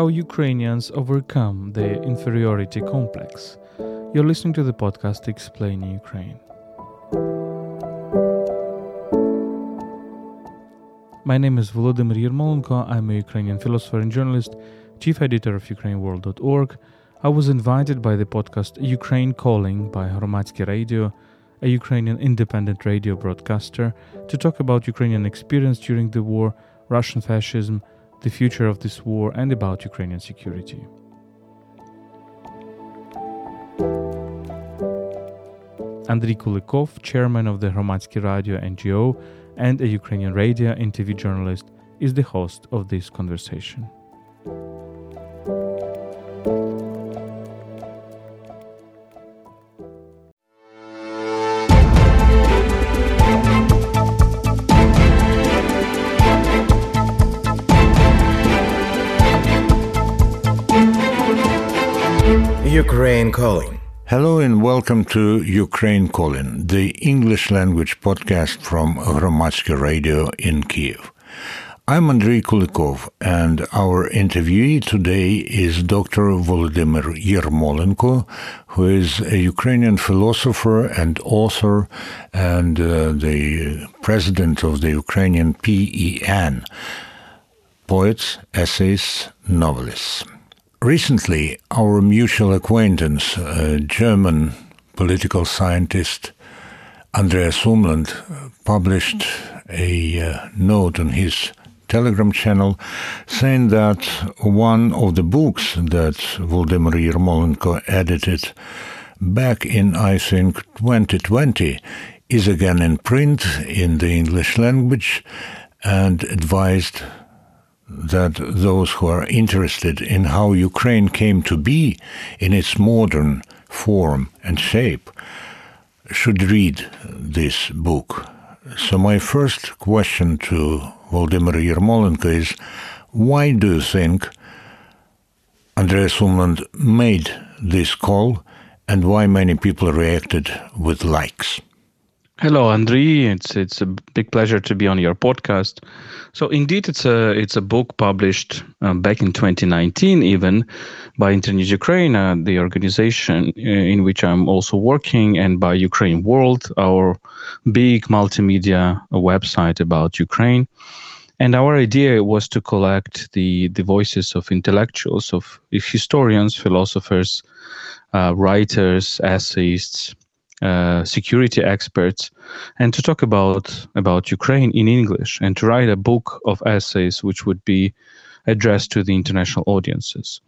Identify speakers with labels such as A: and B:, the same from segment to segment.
A: how Ukrainians overcome the inferiority complex. You're listening to the podcast Explaining Ukraine. My name is Volodymyr Yermolenko. I'm a Ukrainian philosopher and journalist, chief editor of UkraineWorld.org. I was invited by the podcast Ukraine Calling by Hromadske Radio, a Ukrainian independent radio broadcaster, to talk about Ukrainian experience during the war, Russian fascism, the future of this war, and about Ukrainian security. Andriy Kulykov, chairman of the Hromadske Radio NGO and a Ukrainian radio and TV journalist, is the host of this conversation.
B: Ukraine Calling.
C: Hello and welcome to Ukraine Calling, the English language podcast from Hromadske Radio in Kiev. I'm Andriy Kulykov, and our interviewee today is Dr. Volodymyr Yermolenko, who is a Ukrainian philosopher and author and uh, the president of the Ukrainian PEN, poets, essayists, novelists. Recently, our mutual acquaintance, a German political scientist, Andreas Umland, published a uh, note on his Telegram channel saying that one of the books that Volodymyr Yermolenko edited back in, I think, 2020 is again in print in the English language and advised that those who are interested in how Ukraine came to be in its modern form and shape should read this book. So, my first question to Volodymyr Yermolenko is why do you think Andreas Umland made this call and why many people reacted with likes?
A: Hello, Andriy. It's it's a big pleasure to be on your podcast. So indeed, it's a it's a book published um, back in 2019, even by Internews Ukraine, uh, the organization in which I'm also working, and by Ukraine World, our big multimedia website about Ukraine. And our idea was to collect the the voices of intellectuals, of historians, philosophers, uh, writers, essayists uh, security experts, and to talk about about Ukraine in English, and to write a book of essays which would be addressed to the international audiences.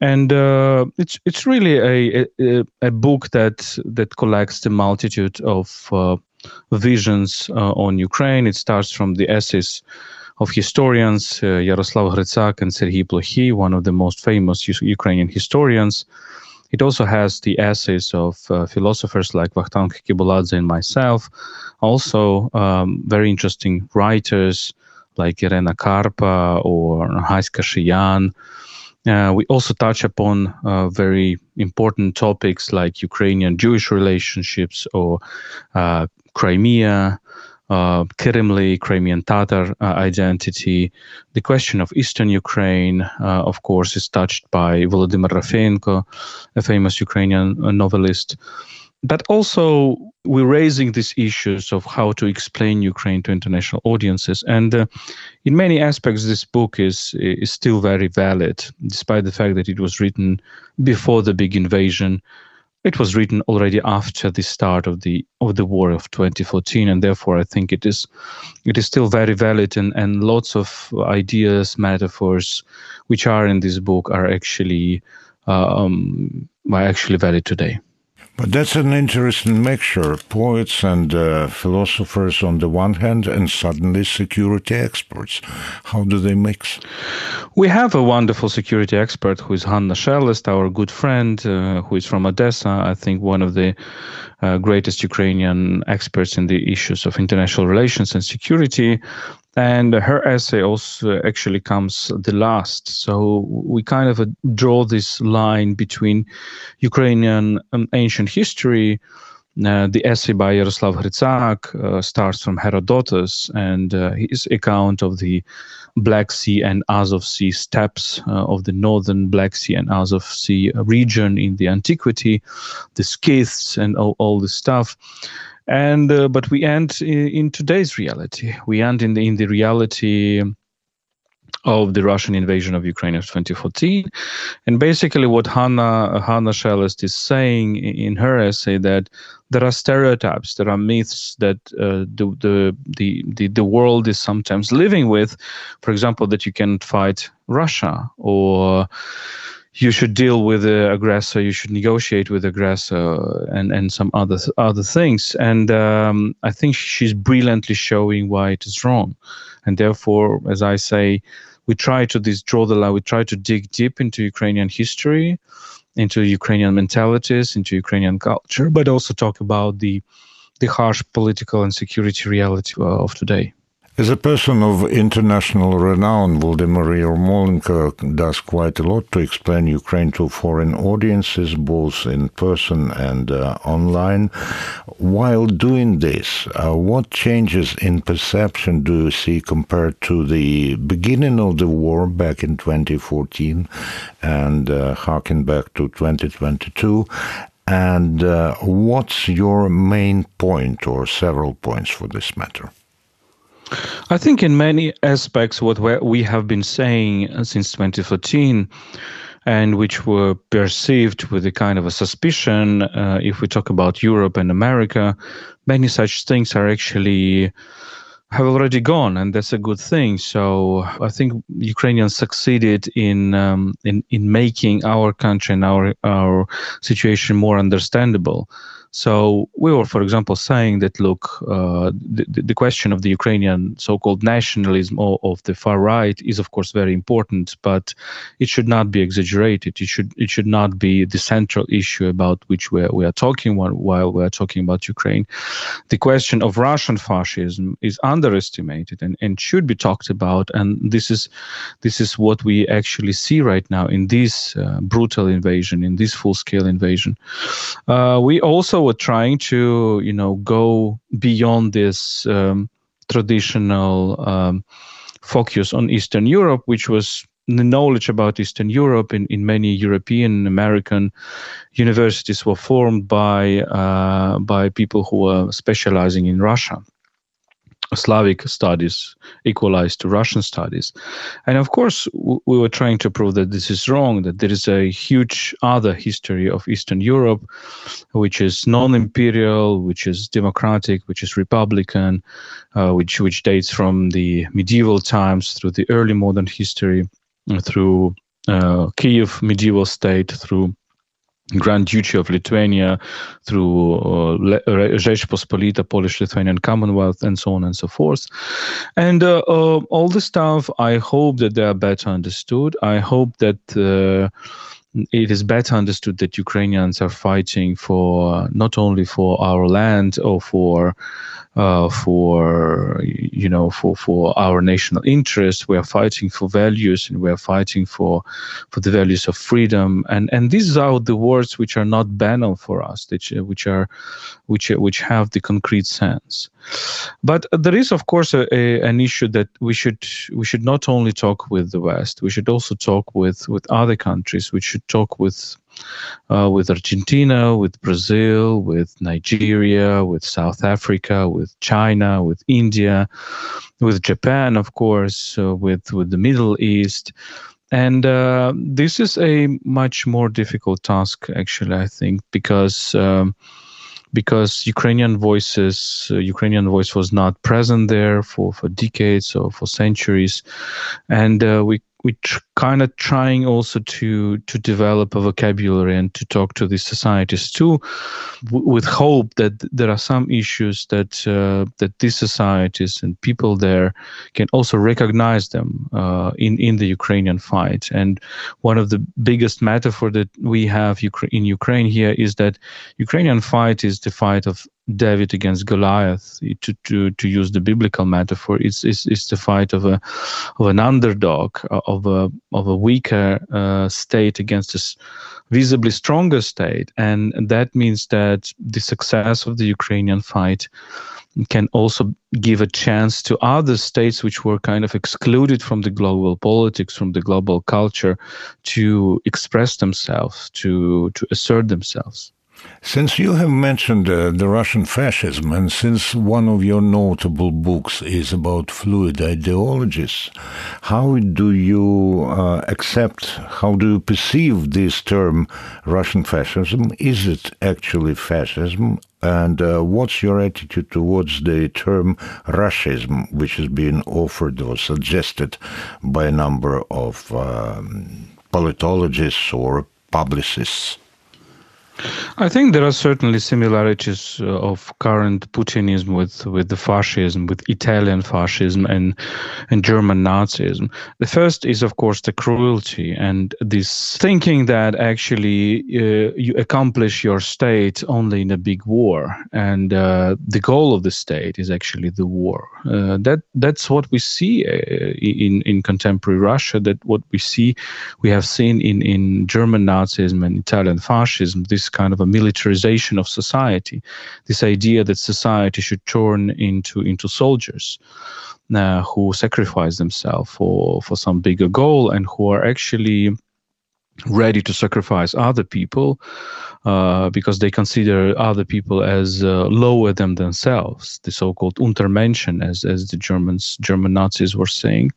A: And uh, it's it's really a, a, a book that that collects the multitude of uh, visions uh, on Ukraine. It starts from the essays of historians uh, Yaroslav Hrytsak and Serhiy Plokhy, one of the most famous Ukrainian historians. It also has the essays of uh, philosophers like Vakhtang Kebuladze and myself. Also, um, very interesting writers like Irena Karpa or Haska Shyyan. Uh, we also touch upon uh, very important topics like Ukrainian Jewish relationships or uh, Crimea, uh, Kirimli, Crimean Tatar uh, identity. The question of Eastern Ukraine, uh, of course, is touched by Volodymyr Rafeenko, a famous Ukrainian uh, novelist. But also, we're raising these issues of how to explain Ukraine to international audiences. And uh, in many aspects, this book is, is still very valid, despite the fact that it was written before the big invasion it was written already after the start of the of the war of 2014 and therefore i think it is it is still very valid and and lots of ideas metaphors which are in this book are actually um, are actually valid today
C: but that's an interesting mixture poets and uh, philosophers on the one hand, and suddenly security experts. How do they mix?
A: We have a wonderful security expert who is Hanna Shelest, our good friend, uh, who is from Odessa. I think one of the uh, greatest Ukrainian experts in the issues of international relations and security and her essay also actually comes the last. So we kind of uh, draw this line between Ukrainian ancient history Uh, the essay by Yaroslav Hrytsak uh, starts from Herodotus and uh, his account of the Black Sea and Azov Sea steppes uh, of the northern Black Sea and Azov Sea region in the antiquity, the Scyths and all, all this stuff. And uh, but we end in, in, today's reality. We end in the in the reality of the Russian invasion of Ukraine of 2014. And basically, what Hanna, Hanna Shelest is saying in her essay that there are stereotypes, there are myths that uh, the, the, the, the, the world is sometimes living with. For example, that you can fight Russia or you should deal with the aggressor, you should negotiate with the aggressor, and, and some other other things. And um, I think she's brilliantly showing why it is wrong. And therefore, as I say, we try to this draw the line. We try to dig deep into Ukrainian history, into Ukrainian mentalities, into Ukrainian culture, but also talk about the the harsh political and security reality of today.
C: As a person of international renown, Vladimir Yermolenko does quite a lot to explain Ukraine to foreign audiences, both in person and uh, online. While doing this, uh, what changes in perception do you see compared to the beginning of the war back in 2014 and uh, harking back to 2022? And uh, what's your main point or several points for this matter?
A: I think in many aspects, what we have been saying since 2014, and which were perceived with a kind of a suspicion, uh, if we talk about Europe and America, many such things are actually have already gone, and that's a good thing. So I think Ukrainians succeeded in um, in in making our country and our our situation more understandable. So we were, for example, saying that look, uh, the, the question of the Ukrainian so-called nationalism or of the far right is, of course, very important, but it should not be exaggerated. It should it should not be the central issue about which we are, we are talking while we are talking about Ukraine. The question of Russian fascism is underestimated and, and should be talked about, and this is this is what we actually see right now in this uh, brutal invasion, in this full-scale invasion. Uh, we also were trying to, you know, go beyond this um, traditional um, focus on Eastern Europe, which was the knowledge about Eastern Europe in, in many European American universities were formed by uh, by people who were specializing in Russia. Slavic studies equalized to Russian studies. And of course, we were trying to prove that this is wrong, that there is a huge other history of Eastern Europe, which is non imperial, which is democratic, which is republican, uh, which, which dates from the medieval times through the early modern history, uh, through uh, Kiev medieval state, through Grand Duchy of Lithuania, through uh, Rzeczpospolita, Polish-Lithuanian Commonwealth, and so on and so forth. And uh, uh, all the stuff, I hope that they are better understood. I hope that uh, it is better understood that Ukrainians are fighting for not only for our land or for uh, for you know for for our national interests. We are fighting for values, and we are fighting for for the values of freedom. And and these are the words which are not banal for us, which which are which which have the concrete sense. But there is, of course, a, a, an issue that we should we should not only talk with the West. We should also talk with with other countries. We should talk with uh, with Argentina, with Brazil, with Nigeria, with South Africa, with China, with India, with Japan, of course, uh, with with the Middle East. And uh, this is a much more difficult task, actually, I think, because um, because Ukrainian voices, uh, Ukrainian voice was not present there for, for decades or for centuries, and uh, we we tr- kind of trying also to to develop a vocabulary and to talk to these societies too, w- with hope that there are some issues that uh, that these societies and people there can also recognize them uh, in in the Ukrainian fight. And one of the biggest metaphor that we have in Ukraine here is that Ukrainian fight is the fight of David against Goliath, to, to, to use the biblical metaphor, it's, it's, it's the fight of a of an underdog, of a of a weaker uh, state against a visibly stronger state, and that means that the success of the Ukrainian fight can also give a chance to other states which were kind of excluded from the global politics, from the global culture, to express themselves, to to assert themselves.
C: Since you have mentioned uh, the Russian fascism, and since one of your notable books is about fluid ideologies, how do you uh, accept, how do you perceive this term Russian fascism? Is it actually fascism? And uh, what's your attitude towards the term Russism, which has been offered or suggested by a number of um, politologists or publicists?
A: I think there are certainly similarities uh, of current Putinism with, with the fascism, with Italian fascism and and German Nazism. The first is, of course, the cruelty and this thinking that actually uh, you accomplish your state only in a big war, and uh, the goal of the state is actually the war. Uh, that that's what we see uh, in in contemporary Russia. That what we see, we have seen in in German Nazism and Italian fascism. This kind of a militarization of society, this idea that society should turn into into soldiers uh, who sacrifice themselves for for some bigger goal and who are actually ready to sacrifice other people uh, because they consider other people as uh, lower than themselves, the so-called Untermenschen, as as the Germans German Nazis were saying.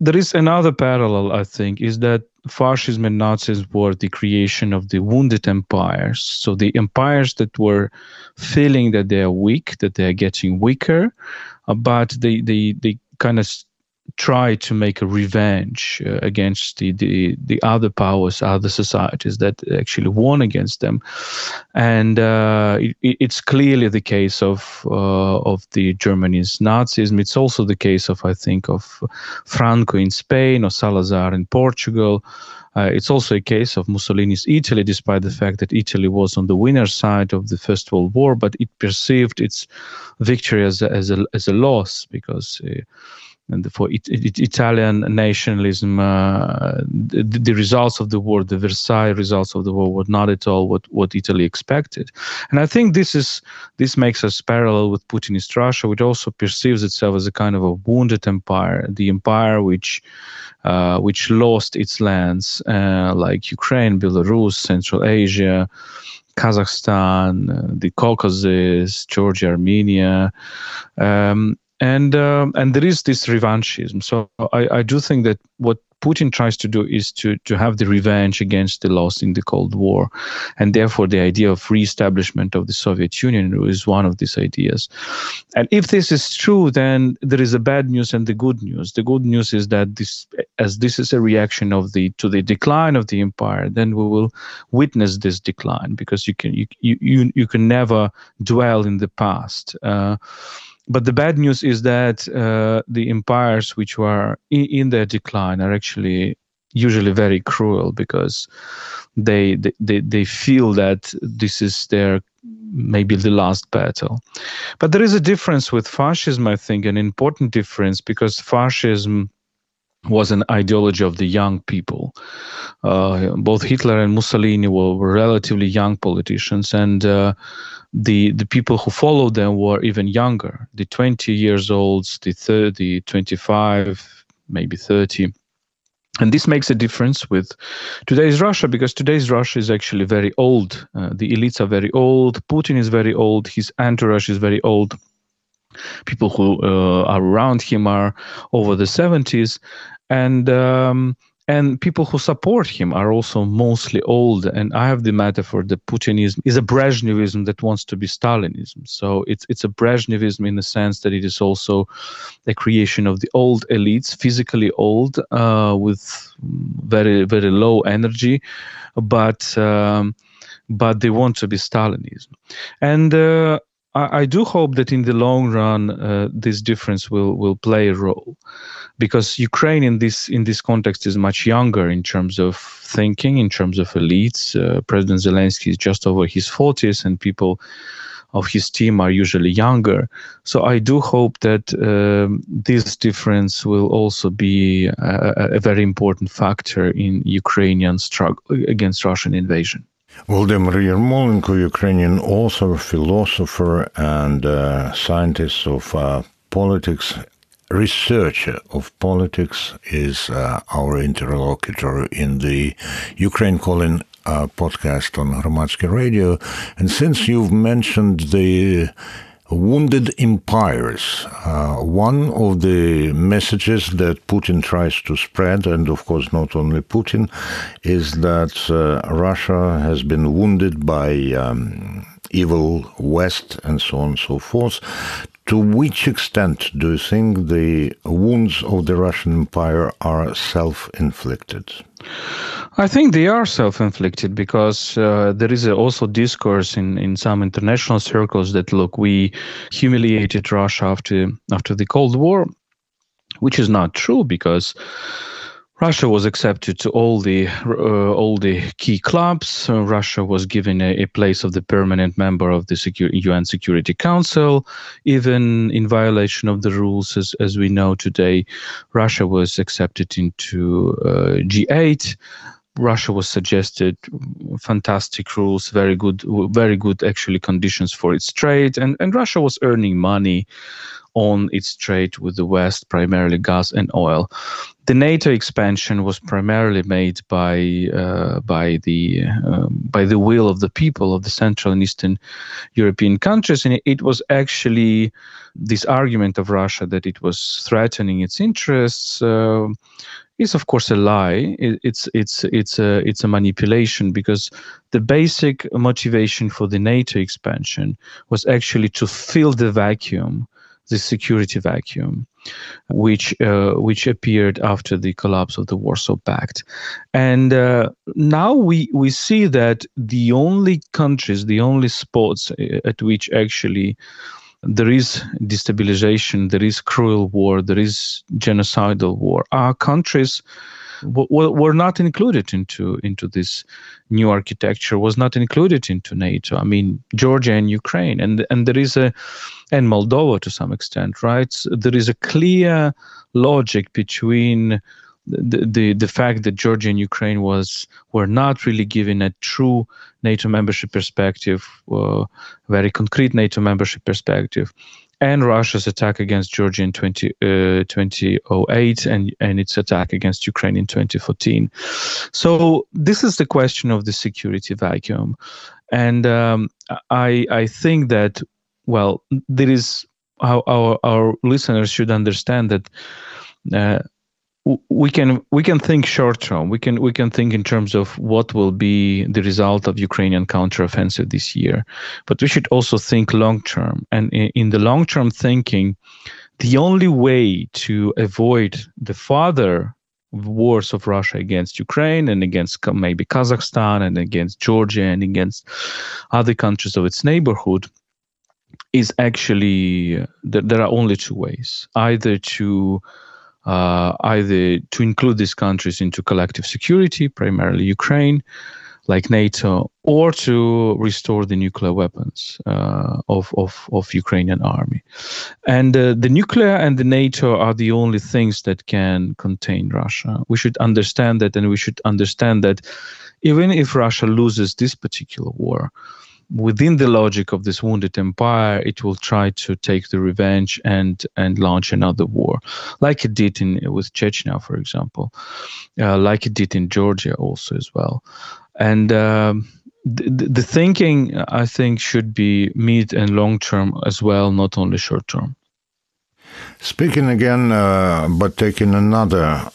A: There is another parallel, I think, is that fascism and Nazism were the creation of the wounded empires. So the empires that were feeling that they are weak, that they are getting weaker, uh, but they they they kind of try to make a revenge uh, against the, the, the other powers, other societies that actually won against them, and uh, it, it's clearly the case of uh, of the Germany's Nazism. It's also the case of I think of Franco in Spain or Salazar in Portugal. Uh, it's also a case of Mussolini's Italy, despite the fact that Italy was on the winner's side of the First World War, but it perceived its victory as a, as a, as a loss because uh, and for it, it, Italian nationalism, uh, the, the, results of the war, the Versailles results of the war, were not at all what, what Italy expected. And I think this is this makes us parallel with Putinist Russia, which also perceives itself as a kind of a wounded empire, the empire which uh, which lost its lands, uh, like Ukraine, Belarus, Central Asia. Kazakhstan, uh, the Caucasus, Georgia, Armenia, um, and um, and there is this revanchism. So I, I do think that what Putin tries to do is to to have the revenge against the loss in the Cold War, and therefore the idea of re-establishment of the Soviet Union is one of these ideas. And if this is true, then there is a bad news and the good news. The good news is that this, as this is a reaction of the to the decline of the empire, then we will witness this decline because you can you you you can never dwell in the past. Uh, but the bad news is that uh, the empires which were in, in, their decline are actually usually very cruel because they, they they feel that this is their maybe the last battle. But there is a difference with fascism i think an important difference because fascism was an ideology of the young people. Uh, both Hitler and Mussolini were, relatively young politicians, and uh, the the people who followed them were even younger the 20 years olds the 30 25 maybe 30 and this makes a difference with today's Russia because today's Russia is actually very old. Uh, the elites are very old. Putin is very old. His entourage is very old. People who uh, are around him are over the 70s. And um, and people who support him are also mostly old. And I have the metaphor that Putinism is a Brezhnevism that wants to be Stalinism. So it's it's a Brezhnevism in the sense that it is also a creation of the old elites, physically old, uh, with very very low energy, but um, but they want to be Stalinism. And uh, I, I, do hope that in the long run, uh, this difference will will play a role because Ukraine in this in this context is much younger in terms of thinking, in terms of elites. Uh, President Zelensky is just over his 40s, and people of his team are usually younger. So I do hope that um, this difference will also be a, a very important factor in Ukrainian struggle against Russian invasion.
C: Volodymyr Yermolenko, Ukrainian author, philosopher, and uh, scientist of uh, politics, researcher of politics, is uh, our interlocutor in the Ukraine Calling uh, podcast on Hromadske Radio. And since you've mentioned the Wounded empires. Uh, one of the messages that Putin tries to spread, and of course not only Putin, is that uh, Russia has been wounded by um, evil West and so on and so forth. To which extent do you think the wounds of the Russian Empire are self inflicted?
A: I think they are self-inflicted because uh, there is also discourse in, in some international circles that look, we humiliated Russia after after the Cold War, which is not true because Russia was accepted to all the uh, all the key clubs. Uh, Russia was given a, a, place of the permanent member of the Secur- UN Security Council, even in violation of the rules as, as we know today. Russia was accepted into uh, G8. Russia was suggested fantastic rules, very good, very good actually conditions for its trade, and and Russia was earning money on its trade with the West, primarily gas and oil. The NATO expansion was primarily made by uh, by the um, by the will of the people of the Central and Eastern European countries, and it was actually this argument of Russia that it was threatening its interests. Uh, is of course a lie. It's it's it's a it's a manipulation because the basic motivation for the NATO expansion was actually to fill the vacuum, the security vacuum, which uh, which appeared after the collapse of the Warsaw Pact, and uh, now we we see that the only countries, the only spots uh, at which actually there is destabilization, there is cruel war, there is genocidal war. are countries were not included into into this new architecture was not included into NATO. I mean, Georgia and Ukraine, and and there is a, and Moldova to some extent, right? There is a clear logic between the, the the fact that Georgia and Ukraine was were not really given a true NATO membership perspective, uh, very concrete NATO membership perspective, and Russia's attack against Georgia in 20, uh, 2008 and, and its attack against Ukraine in 2014. So this is the question of the security vacuum. And um, I, I think that, well, there is our, our, our listeners should understand that uh, we can we can think short term. We can we can think in terms of what will be the result of Ukrainian counteroffensive this year, but we should also think long term. And in, the long term thinking, the only way to avoid the further wars of Russia against Ukraine and against maybe Kazakhstan and against Georgia and against other countries of its neighborhood is actually there are only two ways: either to either to include these countries into collective security, primarily Ukraine, like NATO, or to restore the nuclear weapons uh, of, of, of Ukrainian army. And uh, the nuclear and the NATO are the only things that can contain Russia. We should understand that, and we should understand that even if Russia loses this particular war, within the logic of this wounded empire, it will try to take the revenge and and launch another war, like it did in with Chechnya, for example, uh, like it did in Georgia also as well, and. Um, the, the thinking, I think, should be mid and long term as well, not only short term.
C: Speaking again, uh, but taking another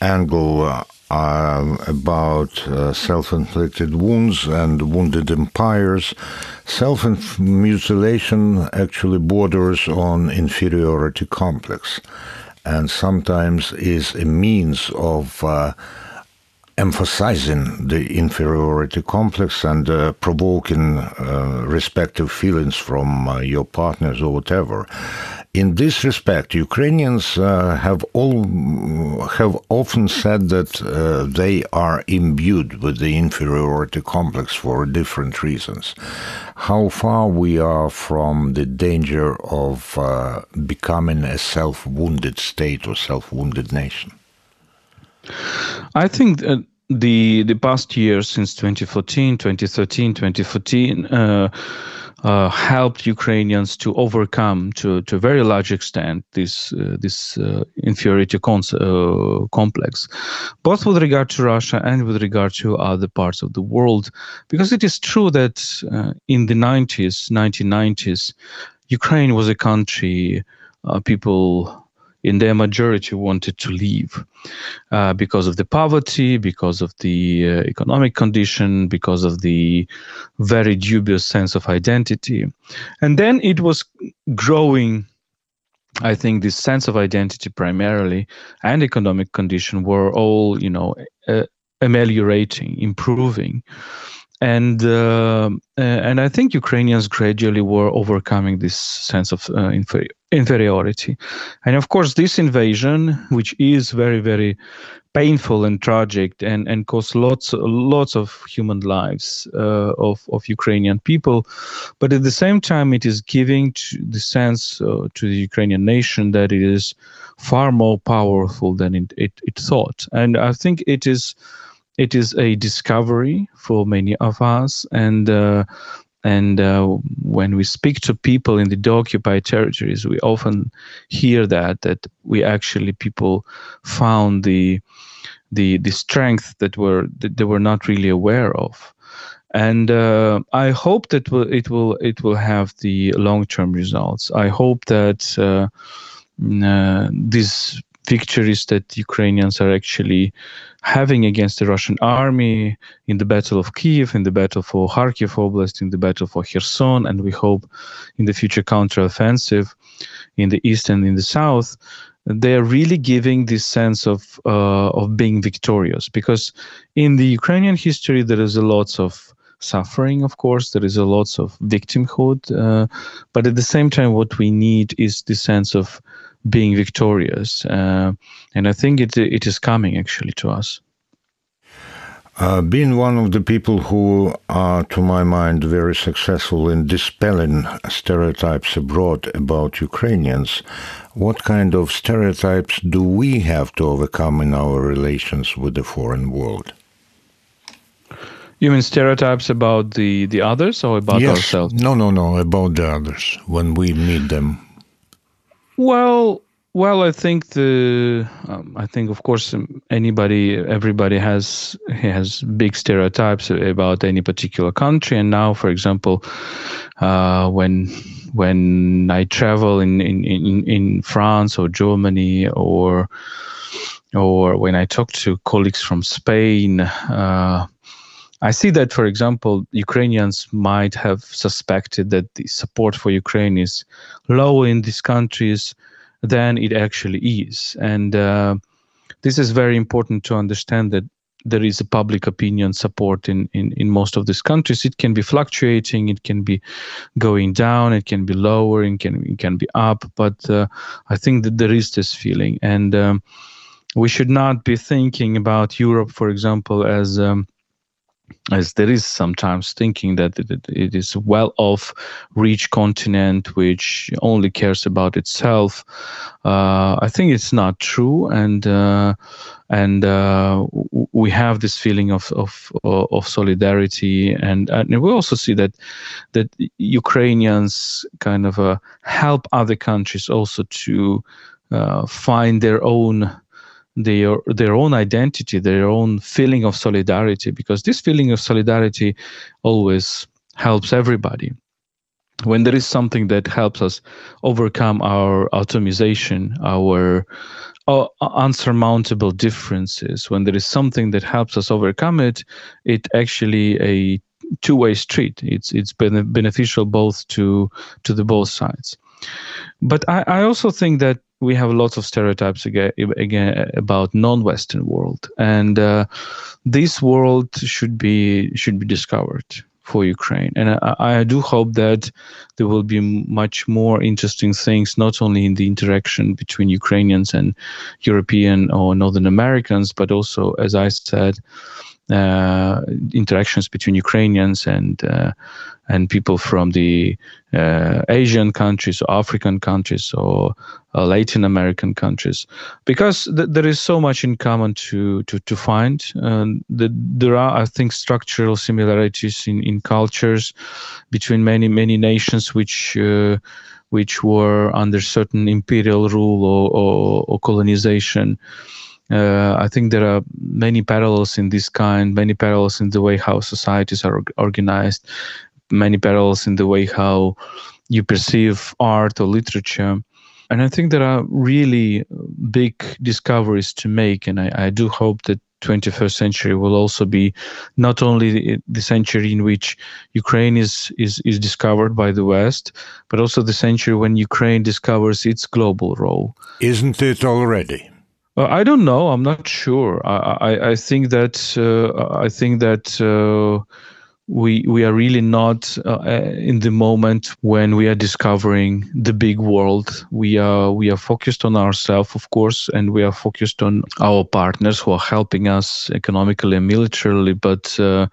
C: angle uh, about uh, self inflicted wounds and wounded empires. Self mutilation actually borders on inferiority complex and sometimes is a means of. Uh, emphasizing the inferiority complex and uh, provoking uh, respective feelings from uh, your partners or whatever. In this respect, Ukrainians uh, have all have often said that uh, they are imbued with the inferiority complex for different reasons. How far we are from the danger of uh, becoming a self-wounded state or self-wounded nation?
A: I think the the past years since 2014, 2013, 2014 uh, uh, helped Ukrainians to overcome, to, to a very large extent, this uh, this uh, inferiority uh, complex, both with regard to Russia and with regard to other parts of the world, because it is true that uh, in the 90s, 1990s, Ukraine was a country uh, people in their majority wanted to leave uh, because of the poverty, because of the uh, economic condition, because of the very dubious sense of identity. And then it was growing. I think this sense of identity primarily and economic condition were all, you know, uh, ameliorating, improving and uh, and I think Ukrainians gradually were overcoming this sense of uh, inferi- inferiority, and of course this invasion, which is very very painful and tragic, and and cost lots lots of human lives uh, of of Ukrainian people, but at the same time it is giving the sense uh, to the Ukrainian nation that it is far more powerful than it, it, it thought, and I think it is it is a discovery for many of us. And uh, and uh, when we speak to people in the occupied territories we often hear that that we actually people found the the the strength that were that they were not really aware of and uh, I hope that will, it will it will have the long term results. I hope that uh, uh, these victories that Ukrainians are actually having against the Russian army in the Battle of Kiev, in the battle for Kharkiv Oblast, in the battle for Kherson, and we hope in the future counteroffensive in the east and in the south. They are really giving this sense of uh, of being victorious because in the Ukrainian history there is a lots of suffering, of course. There is a lots of victimhood, uh, but at the same time, what we need is the sense of being victorious. Uh, and I think it it is coming actually to us.
C: Uh, being one of the people who are, to my mind, very successful in dispelling stereotypes abroad about Ukrainians, what kind of stereotypes do we have to overcome in our relations with the foreign world?
A: You mean stereotypes about the, the others or about
C: yes.
A: ourselves?
C: No, no, no, about the others when we meet them.
A: Well, well, I think the um, I think of course um, anybody everybody has has big stereotypes about any particular country, and now, for example, uh, when when I travel in, in in in France or Germany or or when I talk to colleagues from Spain. Uh, I see that, for example, Ukrainians might have suspected that the support for Ukraine is low in these countries than it actually is. And uh, this is very important to understand that there is a public opinion support in, in, in most of these countries. It can be fluctuating, it can be going down, it can be lower, it can, it can be up. But uh, I think that there is this feeling. And um, we should not be thinking about Europe, for example, as um, as there is sometimes thinking that it, it is a well-off, rich continent which only cares about itself. Uh, I think it's not true, and uh, and uh, we have this feeling of of of solidarity, and, and we also see that that Ukrainians kind of uh, help other countries also to uh, find their own their their own identity, their own feeling of solidarity, because this feeling of solidarity always helps everybody. When there is something that helps us overcome our atomization, our uh, unsurmountable differences, when there is something that helps us overcome it, it actually a two-way street. It's it's beneficial both to to the both sides. But I, I also think that we have lots of stereotypes again, again about non-Western world, and uh, this world should be should be discovered. for Ukraine. And I, I, do hope that there will be much more interesting things, not only in the interaction between Ukrainians and European or Northern Americans, but also, as I said, interactions between Ukrainians and uh, and people from the uh, Asian countries or African countries or uh, Latin American countries, because th- there is so much in common to to to find. The, there are, I think, structural similarities in in cultures between many many nations which. Uh, which were under certain imperial rule or, or, or colonization, uh, I think there are many parallels in this kind, many parallels in the way how societies are organized, many parallels in the way how you perceive art or literature. And I think there are really big discoveries to make. And I, I do hope that 21st century will also be not only the century in which Ukraine is, is, is discovered by the West, but also the century when Ukraine discovers its global role.
C: Isn't it already?
A: Uh, I don't know. I'm not sure. I, I, I think that uh, I think that uh, we we are really not uh, in the moment when we are discovering the big world we are we are focused on ourselves of course and we are focused on our partners who are helping us economically and militarily but uh,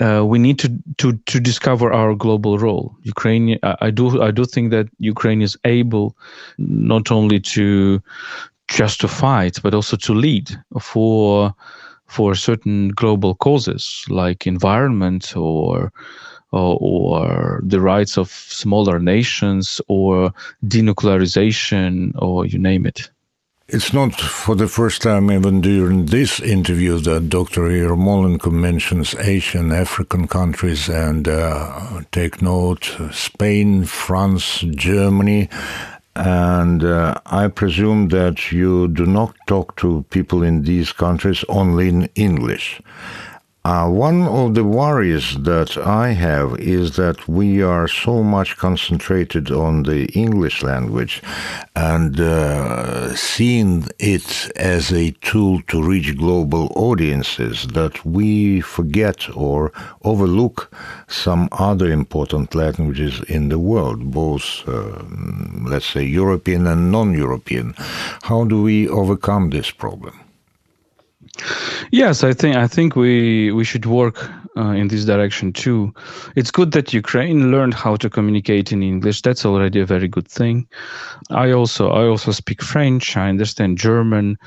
A: uh, we need to, to to discover our global role. Ukraine, I, I do I do think that Ukraine is able not only to just to fight, but also to lead for for certain global causes like environment or, or, or the rights of smaller nations or denuclearization or you name it.
C: It's not for the first time, even during this interview, that Dr. Yermolenko mentions Asian, African countries, and uh, take note Spain, France, Germany, and uh, I presume that you do not talk to people in these countries only in English. Uh, one of the worries that I have is that we are so much concentrated on the English language and uh, seeing it as a tool to reach global audiences that we forget or overlook some other important languages in the world, both, uh, let's say, European and non European. How do we overcome this problem?
A: Yes, I think I think we we should work uh, in this direction too. It's good that Ukraine learned how to communicate in English. That's already a very good thing. I also I also speak French. I understand German,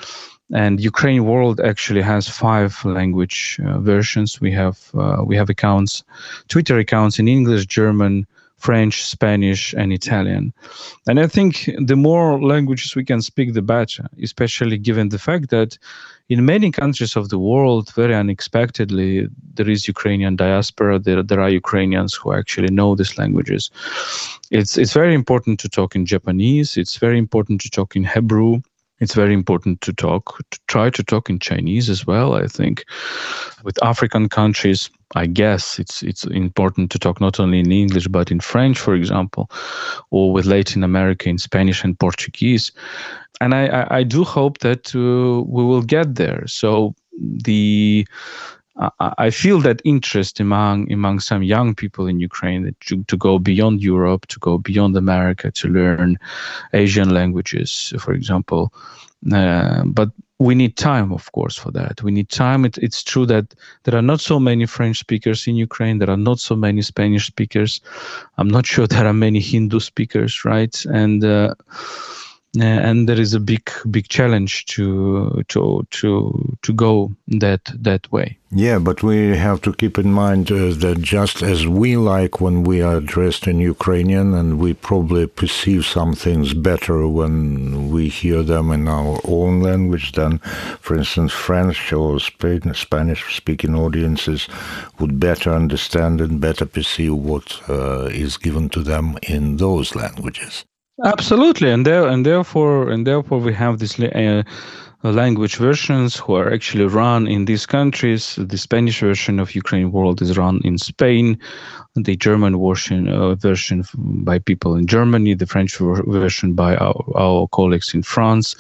A: and Ukraine World actually has five language uh, versions. We have uh, we have accounts, Twitter accounts in English, German, French, Spanish, and Italian. And I think the more languages we can speak, the better, especially given the fact that in many countries of the world, very unexpectedly, there is Ukrainian diaspora. There, there are Ukrainians who actually know these languages. It's, it's very important to talk in Japanese. It's very important to talk in Hebrew it's very important to talk to try to talk in chinese as well i think. With african countries i guess it's it's important to talk not only in english but in french for example or with latin america in spanish and portuguese. And i i, I do hope that uh, we will get there. So the I feel that interest among among some young people in Ukraine to, to go beyond Europe, to go beyond America, to learn Asian languages, for example. Uh, but we need time, of course, for that. We need time. It, it's true that there are not so many French speakers in Ukraine. There are not so many Spanish speakers. I'm not sure there are many Hindu speakers, right? And uh, and there is a big big challenge to to to to go that that way.
C: Yeah but we have to keep in mind uh, that just as we like when we are dressed in ukrainian and we probably perceive some things better when we hear them in our own language than for instance french or spanish speaking audiences would better understand and better perceive what uh, is given to them in those languages
A: Absolutely, and there and therefore and therefore we have these uh, language versions who are actually run in these countries. The Spanish version of Ukraine World is run in Spain. The German version uh, version by people in Germany, the French version by our, our colleagues in France,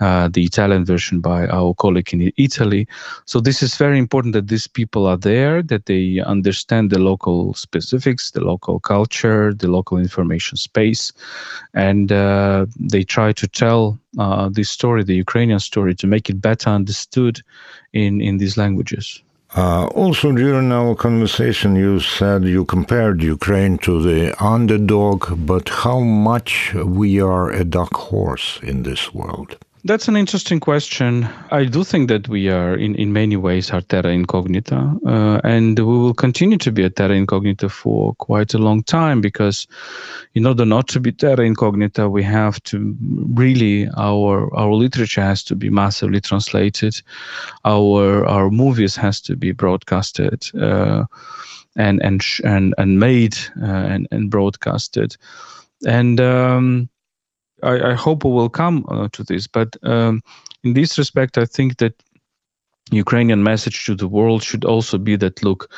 A: uh, the Italian version by our colleague in Italy. So this is very important that these people are there, that they understand the local specifics, the local culture, the local information space, and uh, they try to tell uh, this story, the Ukrainian story, to make it better understood in in these languages.
C: Uh, also, during our conversation, you said you compared Ukraine to the underdog, but how much we are a dark horse in this world?
A: That's an interesting question. I do think that we are, in, in many ways, are terra incognita, uh, and we will continue to be a terra incognita for quite a long time because, in order not to be terra incognita, we have to really our our literature has to be massively translated, our our movies has to be broadcasted, uh, and and and and made uh, and and broadcasted, and. Um, I, I hope we will come uh, to this. But um, in this respect, I think that Ukrainian message to the world should also be that look,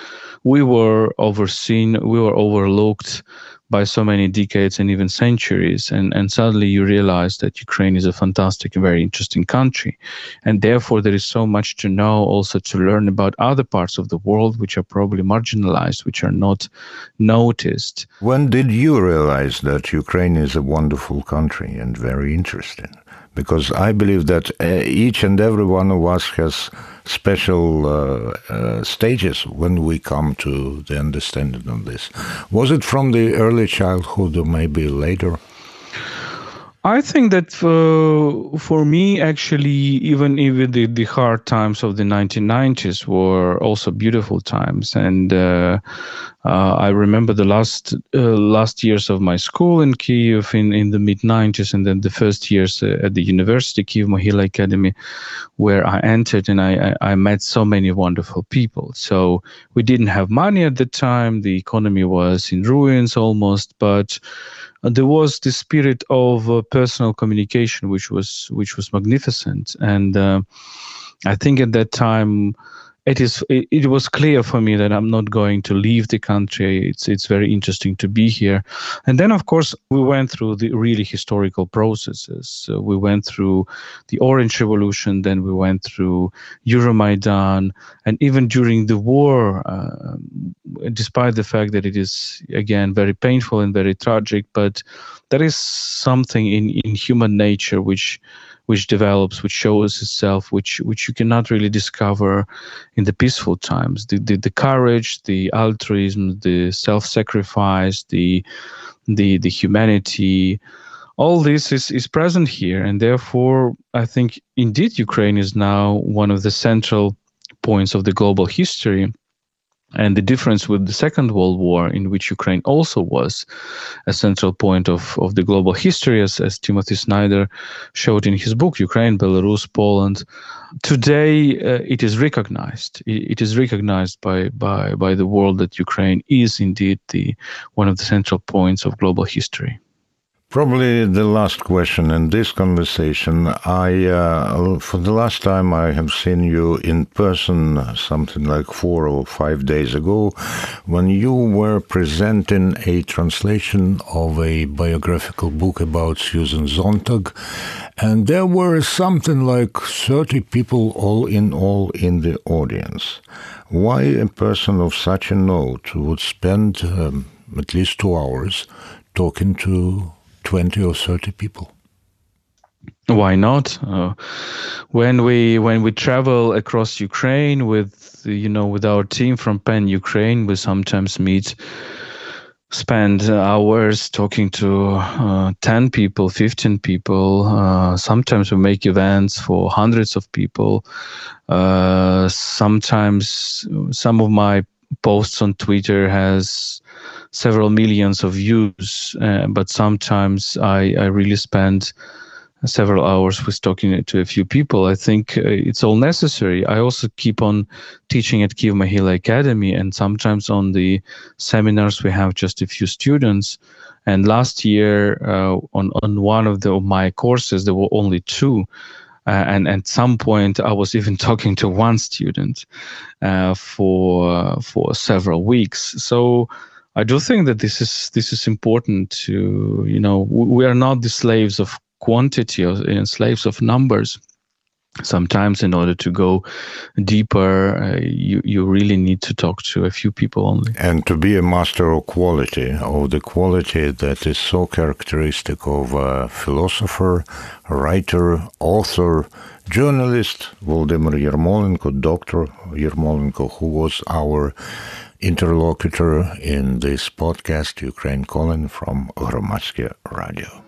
A: we were overseen, we were overlooked by so many decades and even centuries, and, and suddenly you realize that Ukraine is a fantastic and very interesting country. And therefore, there is so much to know, also to learn about other parts of the world which are probably marginalized, which are not noticed.
C: When did you realize that Ukraine is a wonderful country and very interesting? Because I believe that uh, each and every one of us has special uh, uh, stages when we come to the understanding of this. Was it from the early childhood or maybe later?
A: I think that for, for me, actually, even even the, the hard times of the 1990s were also beautiful times, and uh, uh, I remember the last uh, last years of my school in Kiev in, in the mid 90s, and then the first years uh, at the university, Kiev Mohyla Academy, where I entered and I, I, I met so many wonderful people. So we didn't have money at the time; the economy was in ruins almost, but there was the spirit of uh, personal communication, which was which was magnificent, and uh, I think at that time it is it, it, was clear for me that I'm not going to leave the country. It's it's very interesting to be here, and then of course we went through the really historical processes. So we went through the Orange Revolution, then we went through Euromaidan, and even during the war, uh, despite the fact that it is again very painful and very tragic, but there is something in in human nature which which develops, which shows itself, which which you cannot really discover in the peaceful times. The the, the courage, the altruism, the self-sacrifice, the the the humanity, all this is, is present here, and therefore I think indeed Ukraine is now one of the central points of the global history and the difference with the Second World War, in which Ukraine also was a central point of, of the global history, as, as Timothy Snyder showed in his book, Ukraine, Belarus, Poland. Today, uh, it is recognized. It, is recognized by, by, by the world that Ukraine is indeed the, one of the central points of global history.
C: Probably the last question in this conversation. I, uh, for the last time, I have seen you in person, something like four or five days ago, when you were presenting a translation of a biographical book about Susan Sontag, and there were something like 30 people all in all in the audience. Why a person of such a note would spend um, at least two hours talking to 20 or 30 people.
A: Why not? Uh, when we when we travel across ukraine with you know with our team from pen ukraine we sometimes meet spend hours talking to uh, 10 people 15 people. Uh, sometimes we make events for hundreds of people. Uh, sometimes some of my posts on twitter has several millions of views, uh, but sometimes I, I really spend several hours with talking to a few people. I think uh, it's all necessary. I also keep on teaching at Kiev Mohyla Academy, and sometimes on the seminars we have just a few students. And last year, uh, on on one of the of my courses, there were only two. Uh, and at some point, I was even talking to one student uh, for for several weeks. So I do think that this is this is important to you know we are not the slaves of quantity or slaves of numbers. Sometimes in order to go deeper uh, you you really need to talk to a few people only.
C: And to be a master of quality of the quality that is so characteristic of a philosopher writer author journalist Volodymyr Yermolenko dr Yermolenko who was our interlocutor in this podcast Ukraine Calling from Hromadske Radio